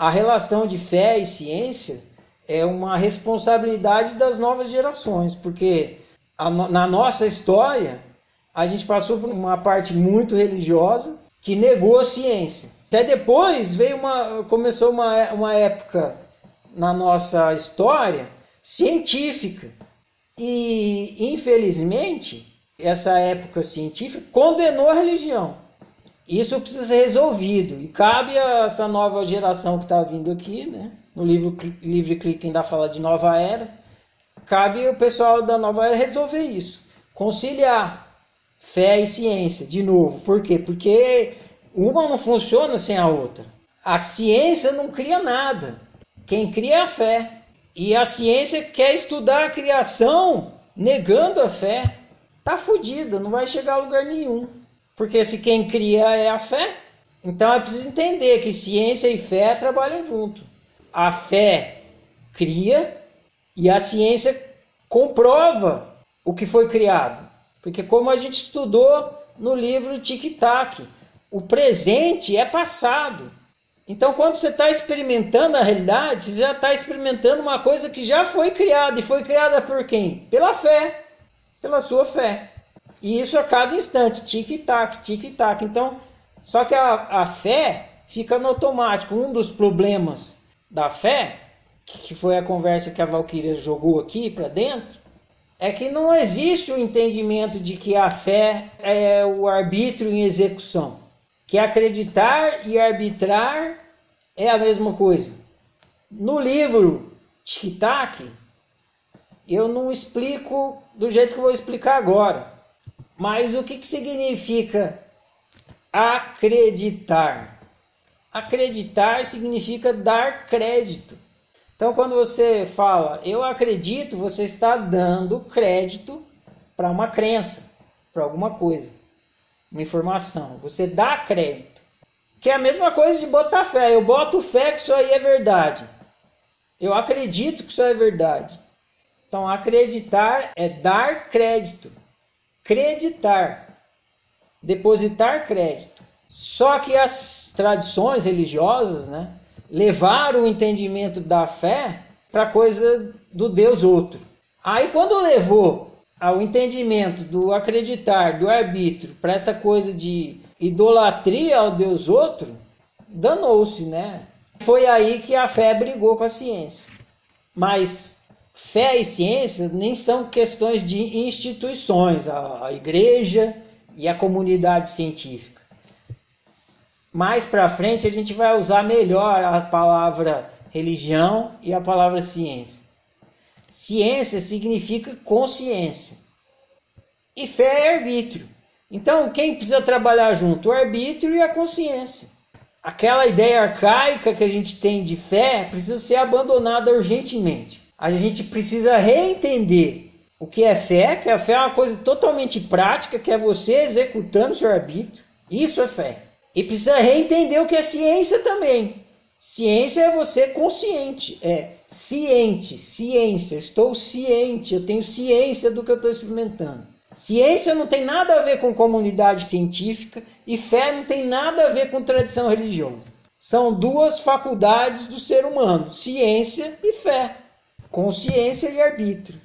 a relação de fé e ciência é uma responsabilidade das novas gerações, porque a, na nossa história a gente passou por uma parte muito religiosa que negou a ciência. Até depois veio uma, começou uma, uma época na nossa história científica. E, infelizmente, essa época científica condenou a religião. Isso precisa ser resolvido. E cabe a essa nova geração que está vindo aqui, né? no livro Livre Clique ainda fala de nova era, cabe o pessoal da nova era resolver isso. Conciliar fé e ciência, de novo. Por quê? Porque uma não funciona sem a outra. A ciência não cria nada. Quem cria é a fé. E a ciência quer estudar a criação negando a fé. Tá fodida, não vai chegar a lugar nenhum. Porque se quem cria é a fé, então é preciso entender que ciência e fé trabalham junto. A fé cria e a ciência comprova o que foi criado. Porque como a gente estudou no livro Tic Tac, o presente é passado. Então, quando você está experimentando a realidade, você já está experimentando uma coisa que já foi criada. E foi criada por quem? Pela fé. Pela sua fé. E isso a cada instante, tic-tac, tic-tac. Então, só que a, a fé fica no automático. Um dos problemas da fé, que foi a conversa que a Valkyria jogou aqui para dentro, é que não existe o entendimento de que a fé é o arbítrio em execução. Que acreditar e arbitrar é a mesma coisa. No livro Tic Tac, eu não explico do jeito que eu vou explicar agora. Mas o que, que significa acreditar? Acreditar significa dar crédito. Então, quando você fala eu acredito, você está dando crédito para uma crença, para alguma coisa, uma informação. Você dá crédito. Que é a mesma coisa de botar fé. Eu boto fé que isso aí é verdade. Eu acredito que isso é verdade. Então, acreditar é dar crédito. Creditar. Depositar crédito. Só que as tradições religiosas, né? levar o entendimento da fé para coisa do Deus outro. Aí quando levou ao entendimento do acreditar, do arbítrio, para essa coisa de idolatria ao Deus outro, danou-se, né? Foi aí que a fé brigou com a ciência. Mas fé e ciência nem são questões de instituições, a, igreja e a comunidade científica mais para frente a gente vai usar melhor a palavra religião e a palavra ciência. Ciência significa consciência. E fé é arbítrio. Então, quem precisa trabalhar junto? O arbítrio e a consciência. Aquela ideia arcaica que a gente tem de fé precisa ser abandonada urgentemente. A gente precisa reentender o que é fé, que a fé é uma coisa totalmente prática, que é você executando seu arbítrio. Isso é fé. E precisa reentender o que é ciência também. Ciência é você consciente, é ciente, ciência. Estou ciente, eu tenho ciência do que eu estou experimentando. Ciência não tem nada a ver com comunidade científica e fé não tem nada a ver com tradição religiosa. São duas faculdades do ser humano: ciência e fé, consciência e arbítrio.